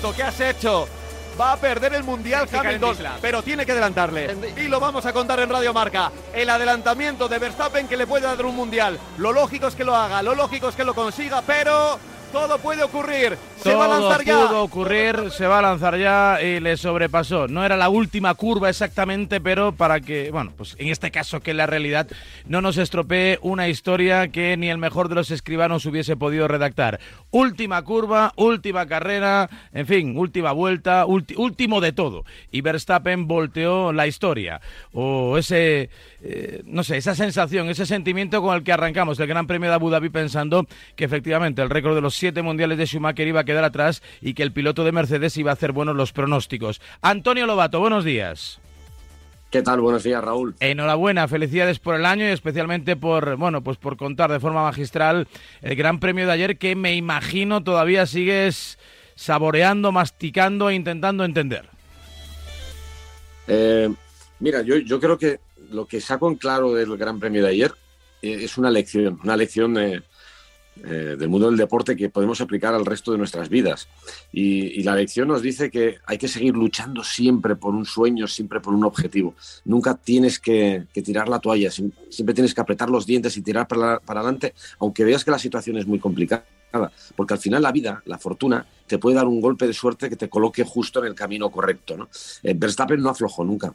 Toto, ¿qué has hecho? Va a perder el Mundial Hamilton, pero tiene que adelantarle. Y lo vamos a contar en Radio Marca. El adelantamiento de Verstappen que le puede dar un Mundial. Lo lógico es que lo haga, lo lógico es que lo consiga, pero todo puede ocurrir. Se va a lanzar ya. pudo ocurrir, se va a lanzar ya y le sobrepasó. No era la última curva exactamente, pero para que, bueno, pues en este caso que la realidad no nos estropee una historia que ni el mejor de los escribanos hubiese podido redactar. Última curva, última carrera, en fin, última vuelta, último de todo. Y Verstappen volteó la historia. O ese, eh, no sé, esa sensación, ese sentimiento con el que arrancamos el Gran Premio de Abu Dhabi pensando que efectivamente el récord de los siete mundiales de Schumacher iba a quedar atrás y que el piloto de Mercedes iba a hacer buenos los pronósticos. Antonio Lobato, buenos días. ¿Qué tal? Buenos días, Raúl. Enhorabuena, felicidades por el año y especialmente por, bueno, pues por contar de forma magistral el Gran Premio de ayer que me imagino todavía sigues saboreando, masticando e intentando entender. Eh, mira, yo, yo creo que lo que saco en claro del Gran Premio de ayer eh, es una lección, una lección de, eh, del mundo del deporte que podemos aplicar al resto de nuestras vidas. Y, la lección nos dice que hay que seguir luchando siempre por un sueño, siempre por un objetivo. Nunca tienes que, tirar la toalla, siempre tienes que apretar los dientes y tirar para, adelante, aunque veas que la situación es muy complicada. Porque al final la vida, la fortuna, te puede dar un golpe de suerte que te coloque justo en el camino correcto. ¿no? Eh, Verstappen no aflojó nunca.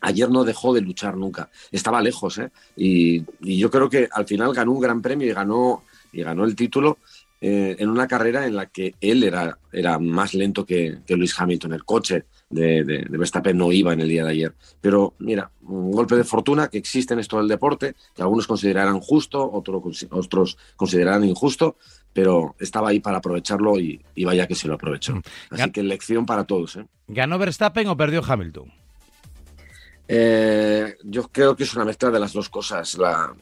Ayer no dejó de luchar nunca, estaba lejos, ¿eh? y, yo creo que al final ganó un gran premio y ganó y ganó el título eh, en una carrera en la que él era, era más lento que, que Luis Hamilton. El coche de, de, Verstappen no iba en el día de ayer. Pero mira, un golpe de fortuna que existe en esto del deporte, que algunos considerarán justo, otros, otros considerarán injusto, pero estaba ahí para aprovecharlo y, vaya que se lo aprovechó. Mm. Así que lección para todos. ¿eh? ¿Ganó Verstappen o perdió Hamilton? Eh, yo creo que es una mezcla de las dos cosas. la,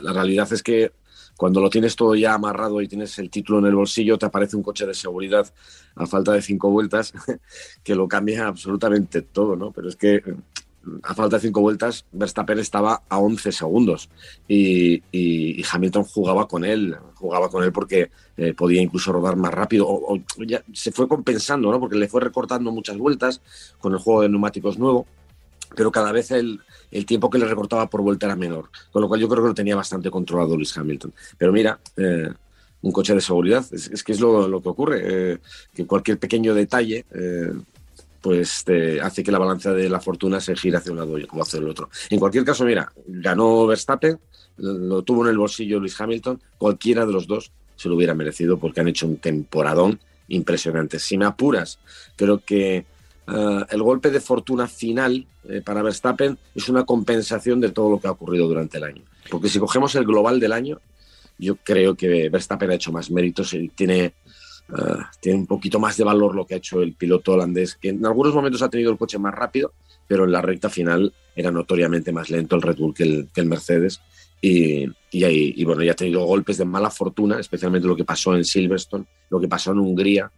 la realidad es que cuando lo tienes todo ya amarrado y tienes el título en el bolsillo, te aparece un coche de seguridad a falta de cinco vueltas que lo cambia absolutamente todo, ¿no? Pero es que a falta de cinco vueltas, Verstappen estaba a 11 segundos y, Hamilton jugaba con él, jugaba con él porque eh, podía incluso rodar más rápido. O, ya se fue compensando, ¿no? Porque le fue recortando muchas vueltas con el juego de neumáticos nuevo pero cada vez el, el, tiempo que le recortaba por vuelta era menor, con lo cual yo creo que lo tenía bastante controlado Lewis Hamilton. Pero mira, eh, un coche de seguridad, es, que es lo, lo que ocurre, eh, que cualquier pequeño detalle eh, pues hace que la balanza de la fortuna se gire hacia un lado o hacia el otro. En cualquier caso, mira, ganó Verstappen, lo tuvo en el bolsillo Lewis Hamilton, cualquiera de los dos se lo hubiera merecido porque han hecho un temporadón impresionante. Si me apuras, creo que eh, el golpe de fortuna final eh, para Verstappen es una compensación de todo lo que ha ocurrido durante el año. Porque si cogemos el global del año, yo creo que Verstappen ha hecho más méritos y tiene, eh, tiene un poquito más de valor lo que ha hecho el piloto holandés, que en algunos momentos ha tenido el coche más rápido, pero en la recta final era notoriamente más lento el Red Bull que el, Mercedes. Y, y, y, bueno, ya ha tenido golpes de mala fortuna, especialmente lo que pasó en Silverstone, lo que pasó en Hungría,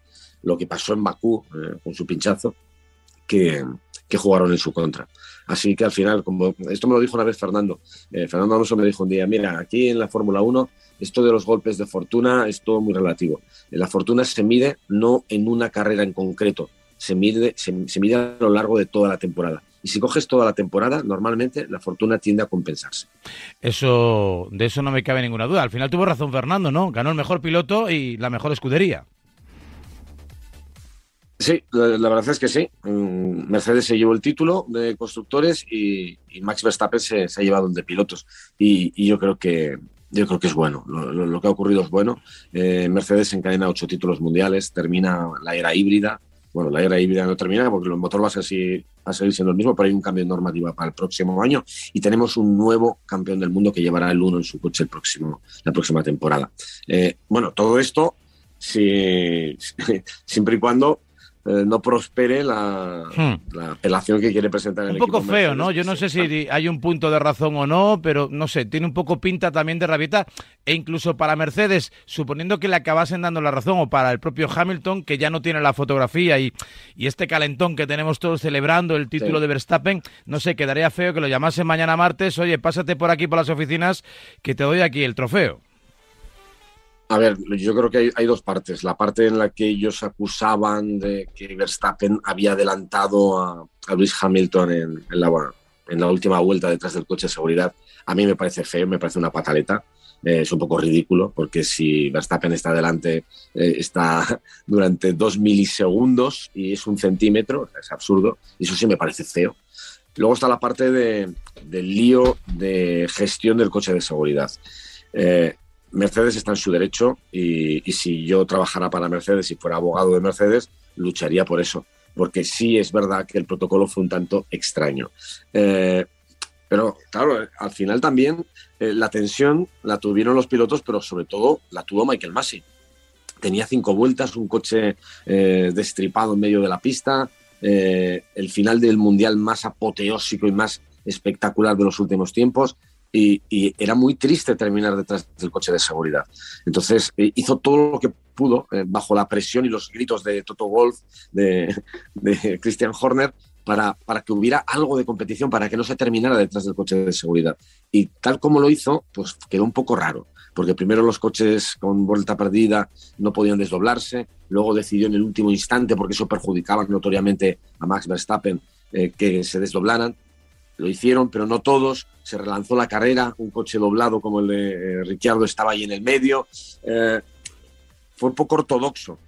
lo que pasó en Bakú con su pinchazo que, jugaron en su contra. Así que al final, como esto me lo dijo una vez Fernando, eh, Fernando Alonso me dijo un día, mira, aquí en la Fórmula 1 esto de los golpes de fortuna es todo muy relativo. La fortuna se mide no en una carrera en concreto, se mide, se, mide a lo largo de toda la temporada. Y si coges toda la temporada, normalmente la fortuna tiende a compensarse. Eso, de eso no me cabe ninguna duda. Al final tuvo razón Fernando, ¿no? Ganó el mejor piloto y la mejor escudería. Sí, la, verdad es que sí. Mm, Mercedes se llevó el título de constructores y, Max Verstappen se, ha llevado el de pilotos. Y, yo creo que yo creo que es bueno. Lo, que ha ocurrido es bueno. Eh, Mercedes encadena ocho títulos mundiales, termina la era híbrida. Bueno, la era híbrida no termina porque el motor va a, ser, a seguir siendo el mismo, pero hay un cambio de normativa para el próximo año y tenemos un nuevo campeón del mundo que llevará el uno en su coche el próximo, la próxima temporada. Eh, bueno, todo esto si, siempre y cuando eh, no prospere la, hmm. la, apelación que quiere presentar el Un poco feo, ¿no? Yo no sé si hay un punto de razón o no, pero no sé, tiene un poco pinta también de rabieta. E incluso para Mercedes, suponiendo que le acabasen dando la razón, o para el propio Hamilton, que ya no tiene la fotografía y, y este calentón que tenemos todos celebrando el título de Verstappen, no sé, quedaría feo que lo llamasen mañana martes, oye, pásate por aquí por las oficinas, que te doy aquí el trofeo. A ver, yo creo que hay, dos partes. La parte en la que ellos acusaban de que Verstappen había adelantado a, a Luis Hamilton en, la, en la última vuelta detrás del coche de seguridad, a mí me parece feo, me parece una pataleta. Eh, es un poco ridículo porque si Verstappen está adelante, eh, está durante dos milisegundos y es un centímetro, es absurdo. Y eso sí me parece feo. Luego está la parte de, del lío de gestión del coche de seguridad. Eh, Mercedes está en su derecho y, si yo trabajara para Mercedes y fuera abogado de Mercedes, lucharía por eso, porque sí es verdad que el protocolo fue un tanto extraño. Eh, pero claro, al final también eh, la tensión la tuvieron los pilotos, pero sobre todo la tuvo Michael Massey. Tenía cinco vueltas, un coche eh, destripado en medio de la pista, el final del mundial más apoteósico y más espectacular de los últimos tiempos y, era muy triste terminar detrás del coche de seguridad. Entonces eh, hizo todo lo que pudo eh, bajo la presión y los gritos de Toto Wolf, de, Christian Horner, para, para, que hubiera algo de competición, para que no se terminara detrás del coche de seguridad. Y tal como lo hizo, pues quedó un poco raro, porque primero los coches con vuelta perdida no podían desdoblarse, luego decidió en el último instante, porque eso perjudicaba notoriamente a Max Verstappen, eh, que se desdoblaran lo hicieron, pero no todos. Se relanzó la carrera, un coche doblado como el de eh, Ricciardo estaba ahí en el medio. Eh, fue poco ortodoxo,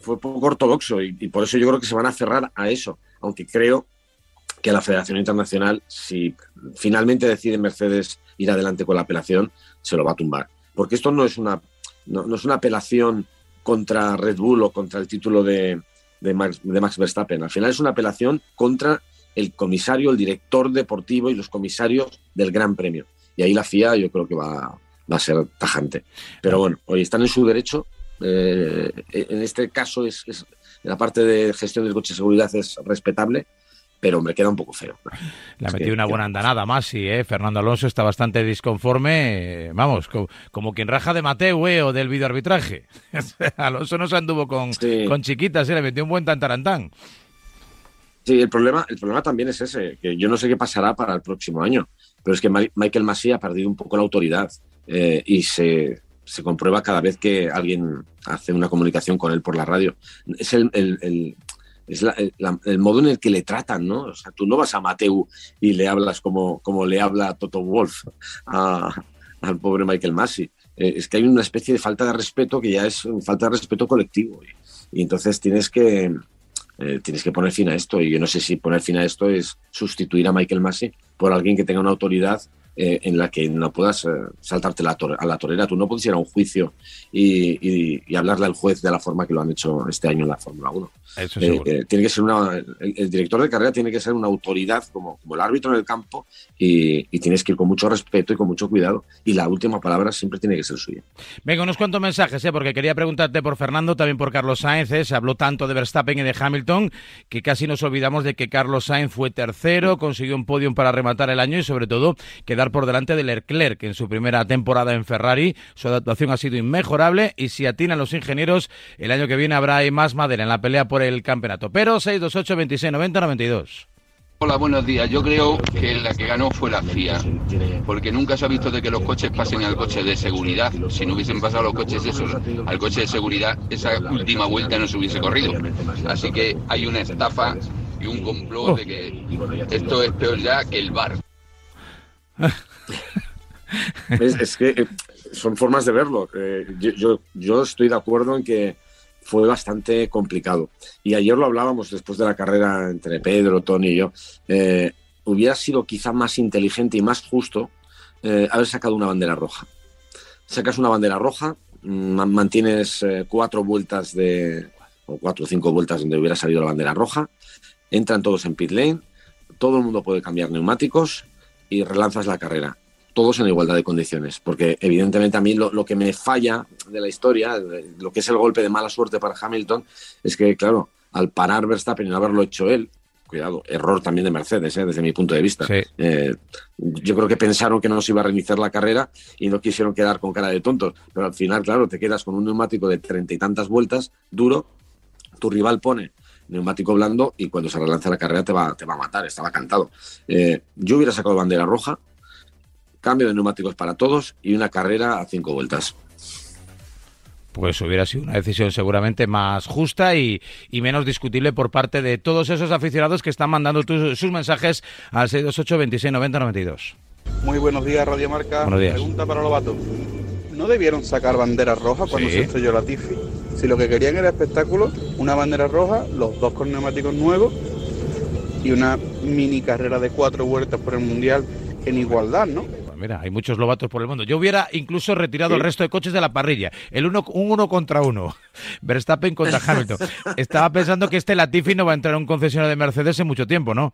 fue poco ortodoxo y, por eso yo creo que se van a cerrar a eso, aunque creo que la Federación Internacional, si finalmente decide Mercedes ir adelante con la apelación, se lo va a tumbar. Porque esto no es una, no, es una apelación contra Red Bull o contra el título de, de Max Verstappen. Al final es una apelación contra el comisario, el director deportivo y los comisarios del Gran Premio. Y ahí la FIA yo creo que va, a ser tajante. Pero bueno, hoy están en su derecho. Eh, en este caso, es, la parte de gestión del coche de seguridad es respetable, pero me queda un poco feo. Le ha metido una buena andanada más, sí, ¿eh? Fernando Alonso está bastante disconforme, vamos, como, quien raja de Mateo ¿eh? o del videoarbitraje. Alonso no se anduvo con, con chiquitas, ¿eh? le metió un buen tantarantán. Sí, el problema, el problema también es ese, que yo no sé qué pasará para el próximo año, pero es que Michael Massey ha perdido un poco la autoridad eh, y se, se, comprueba cada vez que alguien hace una comunicación con él por la radio. Es el, el, es el, modo en el que le tratan, ¿no? O sea, tú no vas a Mateu y le hablas como, como le habla Toto Wolf al pobre Michael Massey. Eh, es que hay una especie de falta de respeto que ya es falta de respeto colectivo. y entonces tienes que, eh, tienes que poner fin a esto. Y yo no sé si poner fin a esto es sustituir a Michael Massey por alguien que tenga una autoridad eh, en la que no puedas eh, saltarte la a la torera. Tú no puedes ir a un juicio y, hablarle al juez de la forma que lo han hecho este año en la Fórmula 1. tiene que ser una, el, director de carrera tiene que ser una autoridad como, como el árbitro en el campo y, tienes que ir con mucho respeto y con mucho cuidado. Y la última palabra siempre tiene que ser suya. Venga, unos cuantos mensajes, porque quería preguntarte por Fernando, también por Carlos Sainz. Se habló tanto de Verstappen y de Hamilton que casi nos olvidamos de que Carlos Sainz fue tercero, consiguió un podium para rematar el año y sobre todo por delante de Leclerc, que en su primera temporada en Ferrari su adaptación ha sido inmejorable y si atinan los ingenieros, el año que viene habrá más madera en la pelea por el campeonato. Pero 628 26 90 92. Hola, buenos días. Yo creo que la que ganó fue la FIA, porque nunca se ha visto de que los coches pasen al coche de seguridad. Si no hubiesen pasado los coches esos al coche de seguridad, esa última vuelta no se hubiese corrido. Así que hay una estafa y un complot de que esto es peor ya que el bar es, que eh, son formas de verlo. Eh, yo, yo, estoy de acuerdo en que fue bastante complicado. Y ayer lo hablábamos después de la carrera entre Pedro, Tony y yo. Eh, hubiera sido quizá más inteligente y más justo haber sacado una bandera roja. Sacas una bandera roja, mm, mantienes cuatro vueltas de, o cuatro o cinco vueltas donde hubiera salido la bandera roja, entran todos en pit lane, todo el mundo puede cambiar neumáticos y relanzas la carrera. Todos en igualdad de condiciones, porque evidentemente a mí lo, que me falla de la historia, lo que es el golpe de mala suerte para Hamilton, es que, claro, al parar Verstappen y no haberlo hecho él, cuidado, error también de Mercedes, ¿eh? desde mi punto de vista. Eh, yo creo que pensaron que no se iba a reiniciar la carrera y no quisieron quedar con cara de tontos, pero al final, claro, te quedas con un neumático de treinta y tantas vueltas, duro, tu rival pone neumático blando y cuando se relanza la carrera te va, te va a matar, estaba cantado. Eh, yo hubiera sacado bandera roja, cambio de neumáticos para todos y una carrera a cinco vueltas. pues hubiera sido una decisión seguramente más justa y, menos discutible por parte de todos esos aficionados que están mandando sus mensajes al 628 26 90 92. Muy buenos días, Radio Marca. Buenos días. Pregunta para Lobato. ¿No debieron sacar banderas rojas cuando se estrelló la Tifi? Si lo que querían era espectáculo, una bandera roja, los dos con neumáticos nuevos y una mini carrera de cuatro vueltas por el Mundial en igualdad, ¿no? Pues mira, hay muchos lobatos por el mundo. Yo hubiera incluso retirado el resto de coches de la parrilla. El uno, un uno contra uno. Verstappen contra Hamilton. Estaba pensando que este Latifi no va a entrar a un concesionario de Mercedes en mucho tiempo, ¿no?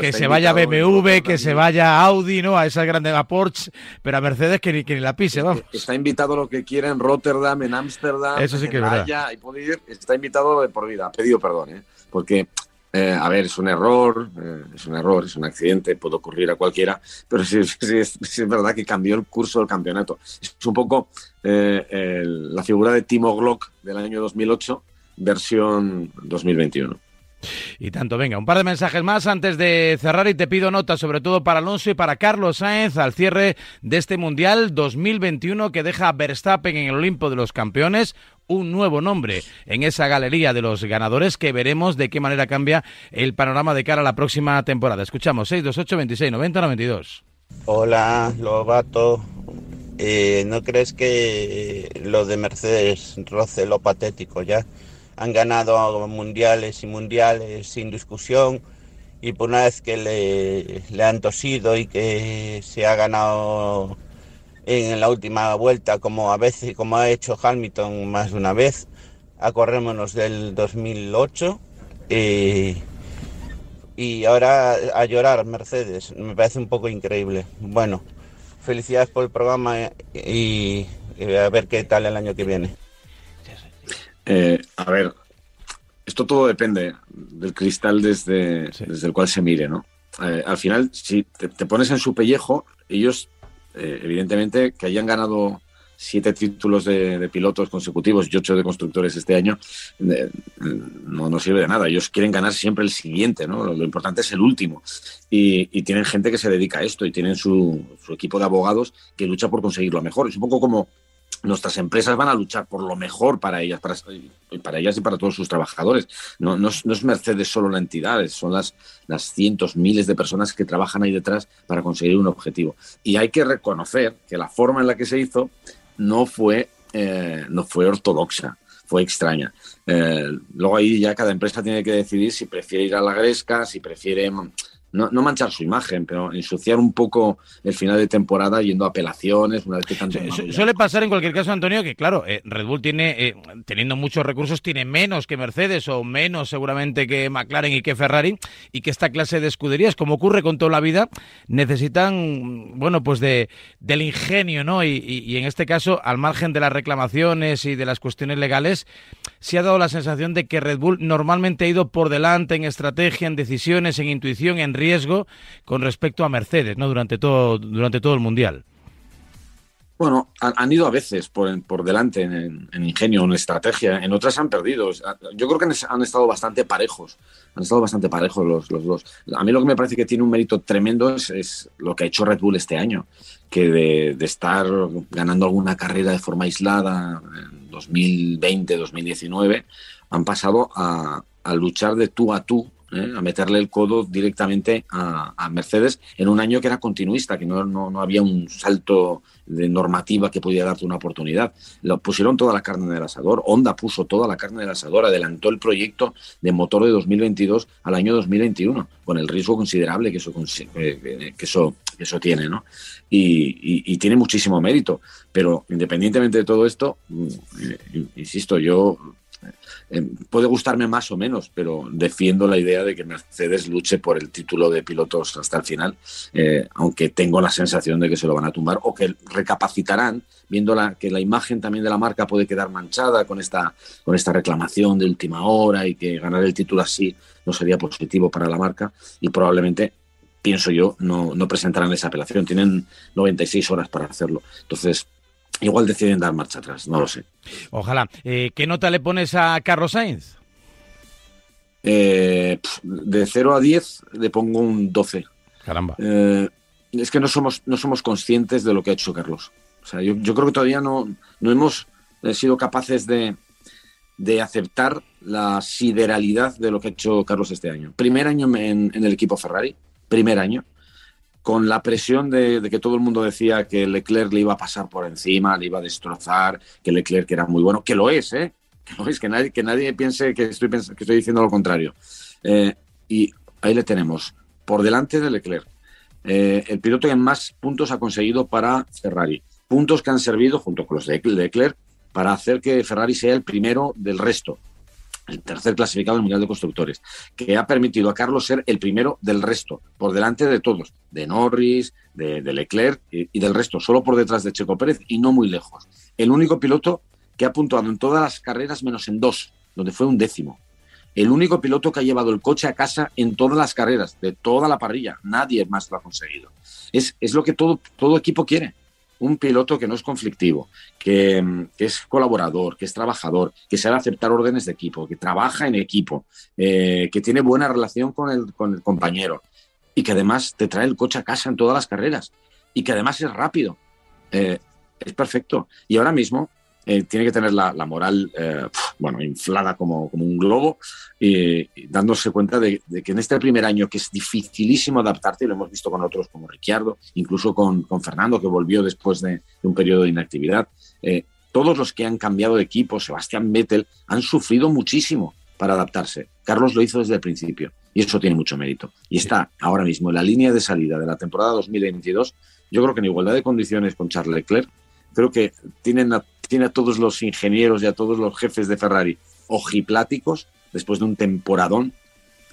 Que, se vaya BMW, que se vaya Audi, ¿no? A esas grandes, a Porsche, pero a Mercedes que ni, que ni la pise, vamos. Está invitado lo que quiera en Rotterdam, en Ámsterdam, Eso sí que en Haya, y puede ir, está invitado de por vida, ha pedido perdón, ¿eh? Porque eh, a ver, es un error, eh, es un error, es un accidente, puede ocurrir a cualquiera, pero sí, es verdad que cambió el curso del campeonato. Es un poco eh, la figura de Timo Glock del año 2008, versión 2021. Y tanto, venga, un par de mensajes más antes de cerrar y te pido nota sobre todo para Alonso y para Carlos Sáenz al cierre de este Mundial 2021 que deja a Verstappen en el Olimpo de los Campeones, un nuevo nombre en esa galería de los ganadores que veremos de qué manera cambia el panorama de cara a la próxima temporada. Escuchamos 628 26 90 92. Hola, Lobato. Eh, ¿No crees que lo de Mercedes roce lo patético ya? Han ganado mundiales y mundiales sin discusión y por una vez que le, le han tosido y que se ha ganado en la última vuelta como a veces como ha hecho Hamilton más de una vez acorrémonos del 2008 y, y ahora a llorar Mercedes me parece un poco increíble. Bueno felicidades por el programa y a ver qué tal el año que viene eh, a ver, esto todo depende del cristal desde, desde el cual se mire, ¿no? Eh, al final, si te, pones en su pellejo, ellos, eh, evidentemente, que hayan ganado siete títulos de, pilotos consecutivos y ocho de constructores este año, no, no sirve de nada. Ellos quieren ganar siempre el siguiente, ¿no? Lo, importante es el último. Y, y, tienen gente que se dedica a esto y tienen su, su, equipo de abogados que lucha por conseguirlo mejor. Es un poco como nuestras empresas van a luchar por lo mejor para ellas, para, para ellas y para todos sus trabajadores. No, no, es, Mercedes solo la entidad, son las, las cientos, miles de personas que trabajan ahí detrás para conseguir un objetivo. Y hay que reconocer que la forma en la que se hizo no fue, eh, no fue ortodoxa, fue extraña. Eh, luego ahí ya cada empresa tiene que decidir si prefiere ir a la gresca, si prefiere no, no, manchar su imagen, pero ensuciar un poco el final de temporada yendo a apelaciones una vez que tanto Suele pasar en cualquier caso, Antonio, que claro, eh, Red Bull tiene, eh, teniendo muchos recursos, tiene menos que Mercedes o menos seguramente que McLaren y que Ferrari, y que esta clase de escuderías, como ocurre con toda la vida, necesitan, bueno, pues de, del ingenio, ¿no? Y, y en este caso, al margen de las reclamaciones y de las cuestiones legales, se ha dado la sensación de que Red Bull normalmente ha ido por delante en estrategia, en decisiones, en intuición, en riesgo con respecto a Mercedes, ¿no? Durante todo, durante todo el mundial. Bueno, han, ido a veces por, por delante en, ingenio, en estrategia, en otras han perdido. Yo creo que han, estado bastante parejos, han estado bastante parejos los, los, dos. A mí lo que me parece que tiene un mérito tremendo es, lo que ha hecho Red Bull este año, que de, de, estar ganando alguna carrera de forma aislada en 2020, 2019, han pasado a, a luchar de tú a tú ¿eh? a meterle el codo directamente a, Mercedes en un año que era continuista, que no, no, había un salto de normativa que podía darte una oportunidad. Lo pusieron toda la carne en el asador, Honda puso toda la carne en el asador, adelantó el proyecto de motor de 2022 al año 2021, con el riesgo considerable que eso, que eso, eso tiene, ¿no? Y, tiene muchísimo mérito, pero independientemente de todo esto, mm, eh, insisto, yo eh, puede gustarme más o menos, pero defiendo la idea de que Mercedes luche por el título de pilotos hasta el final, eh, aunque tengo la sensación de que se lo van a tumbar o que recapacitarán, viendo la, que la imagen también de la marca puede quedar manchada con esta, con esta reclamación de última hora y que ganar el título así no sería positivo para la marca y probablemente pienso yo, no, no presentarán esa apelación. Tienen 96 horas para hacerlo. Entonces, igual deciden dar marcha atrás, no lo sé. Ojalá. Eh, ¿Qué nota le pones a Carlos Sainz? Eh, de 0 a 10 le pongo un 12. Caramba. Eh, es que no somos, no somos conscientes de lo que ha hecho Carlos. O sea, yo, creo que todavía no, no hemos eh, sido capaces de, de, aceptar la sideralidad de lo que ha hecho Carlos este año. Primer año en, el equipo Ferrari, primer año, con la presión de, que todo el mundo decía que Leclerc le iba a pasar por encima, le iba a destrozar, que Leclerc era muy bueno, que lo es, ¿eh? Que lo es, que nadie, que nadie piense que estoy, diciendo lo contrario. Eh, y ahí le tenemos, por delante de Leclerc, eh, el piloto que más puntos ha conseguido para Ferrari. Puntos que han servido, junto con los de Leclerc, para hacer que Ferrari sea el primero del resto, el tercer clasificado del Mundial de Constructores, que ha permitido a Carlos ser el primero del resto, por delante de todos, de Norris, de, Leclerc y, del resto, solo por detrás de Checo Pérez y no muy lejos. El único piloto que ha puntuado en todas las carreras menos en dos, donde fue un décimo el único piloto que ha llevado el coche a casa en todas las carreras, de toda la parrilla. Nadie más lo ha conseguido. Es, es lo que todo, todo equipo quiere. Un piloto que no es conflictivo, que, es colaborador, que es trabajador, que sabe aceptar órdenes de equipo, que trabaja en equipo, eh, que tiene buena relación con el, con el compañero y que además te trae el coche a casa en todas las carreras y que además es rápido. Eh, es perfecto. Y ahora mismo eh, tiene que tener la, moral, eh, bueno, inflada como, como un globo, y, dándose cuenta de, que en este primer año, que es dificilísimo adaptarte, y lo hemos visto con otros como Ricciardo, incluso con, con Fernando, que volvió después de, un periodo de inactividad, eh, todos los que han cambiado de equipo, Sebastián Vettel, han sufrido muchísimo para adaptarse. Carlos lo hizo desde el principio y eso tiene mucho mérito. Y está ahora mismo en la línea de salida de la temporada 2022, yo creo que en igualdad de condiciones con Charles Leclerc, creo que tienen tiene a todos los ingenieros y a todos los jefes de Ferrari ojipláticos después de un temporadón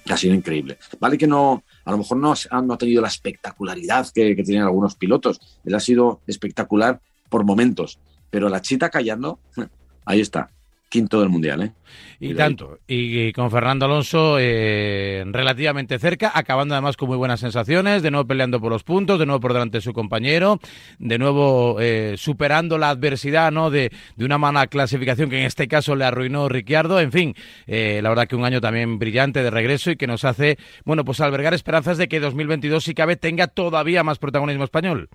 que ha sido increíble. Vale que no, a lo mejor no no ha tenido la espectacularidad que, que, tienen algunos pilotos. Él ha sido espectacular por momentos, pero la chita callando, ahí está quinto del Mundial. ¿eh? Y, tanto. Y, con Fernando Alonso eh, relativamente cerca, acabando además con muy buenas sensaciones, de nuevo peleando por los puntos, de nuevo por delante de su compañero, de nuevo eh, superando la adversidad ¿no? de, de, una mala clasificación que en este caso le arruinó Ricciardo. En fin, eh, la verdad que un año también brillante de regreso y que nos hace, bueno, pues albergar esperanzas de que 2022, si cabe, tenga todavía más protagonismo español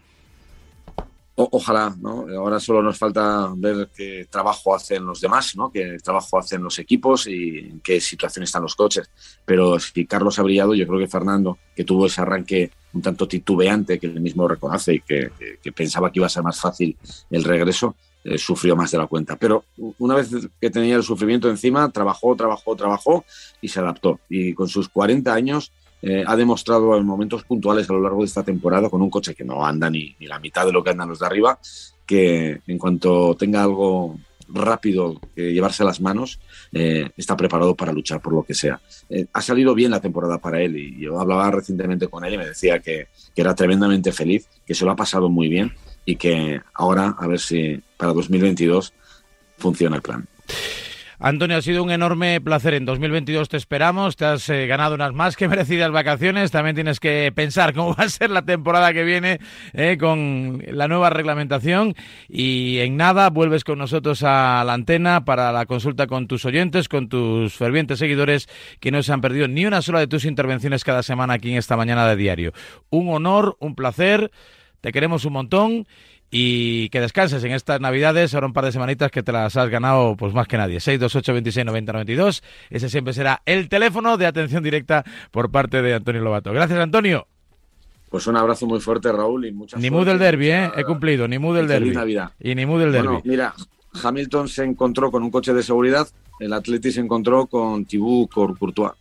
ojalá, ¿no? Ahora solo nos falta ver qué trabajo hacen los demás, ¿no? Qué trabajo hacen los equipos y en qué situación están los coches. Pero si Carlos ha brillado, yo creo que Fernando, que tuvo ese arranque un tanto titubeante, que él mismo reconoce y que, pensaba que iba a ser más fácil el regreso, eh, sufrió más de la cuenta. Pero una vez que tenía el sufrimiento encima, trabajó, trabajó, trabajó y se adaptó. Y con sus 40 años eh, ha demostrado en momentos puntuales a lo largo de esta temporada, con un coche que no anda ni, la mitad de lo que andan los de arriba, que en cuanto tenga algo rápido que llevarse a las manos, eh, está preparado para luchar por lo que sea. Eh, ha salido bien la temporada para él y yo hablaba recientemente con él y me decía que, que, era tremendamente feliz, que se lo ha pasado muy bien y que ahora a ver si para 2022 funciona el plan. Antonio, ha sido un enorme placer. En 2022 te esperamos. Te has eh, ganado unas más que merecidas vacaciones. También tienes que pensar cómo va a ser la temporada que viene eh, con la nueva reglamentación. Y en nada, vuelves con nosotros a la antena para la consulta con tus oyentes, con tus fervientes seguidores que no se han perdido ni una sola de tus intervenciones cada semana aquí en esta mañana de diario. Un honor, un placer. Te queremos un montón y que descanses en estas navidades, ahora un par de semanitas que te las has ganado pues más que nadie. 628 26 90 92. Ese siempre será el teléfono de atención directa por parte de Antonio Lobato. Gracias, Antonio. Pues un abrazo muy fuerte, Raúl, y muchas Ni del derby, ¿eh? He cumplido, ni mu del derby. Navidad. Y ni mu del derby. mira, Hamilton se encontró con un coche de seguridad, el Atleti se encontró con Thibaut Courtois.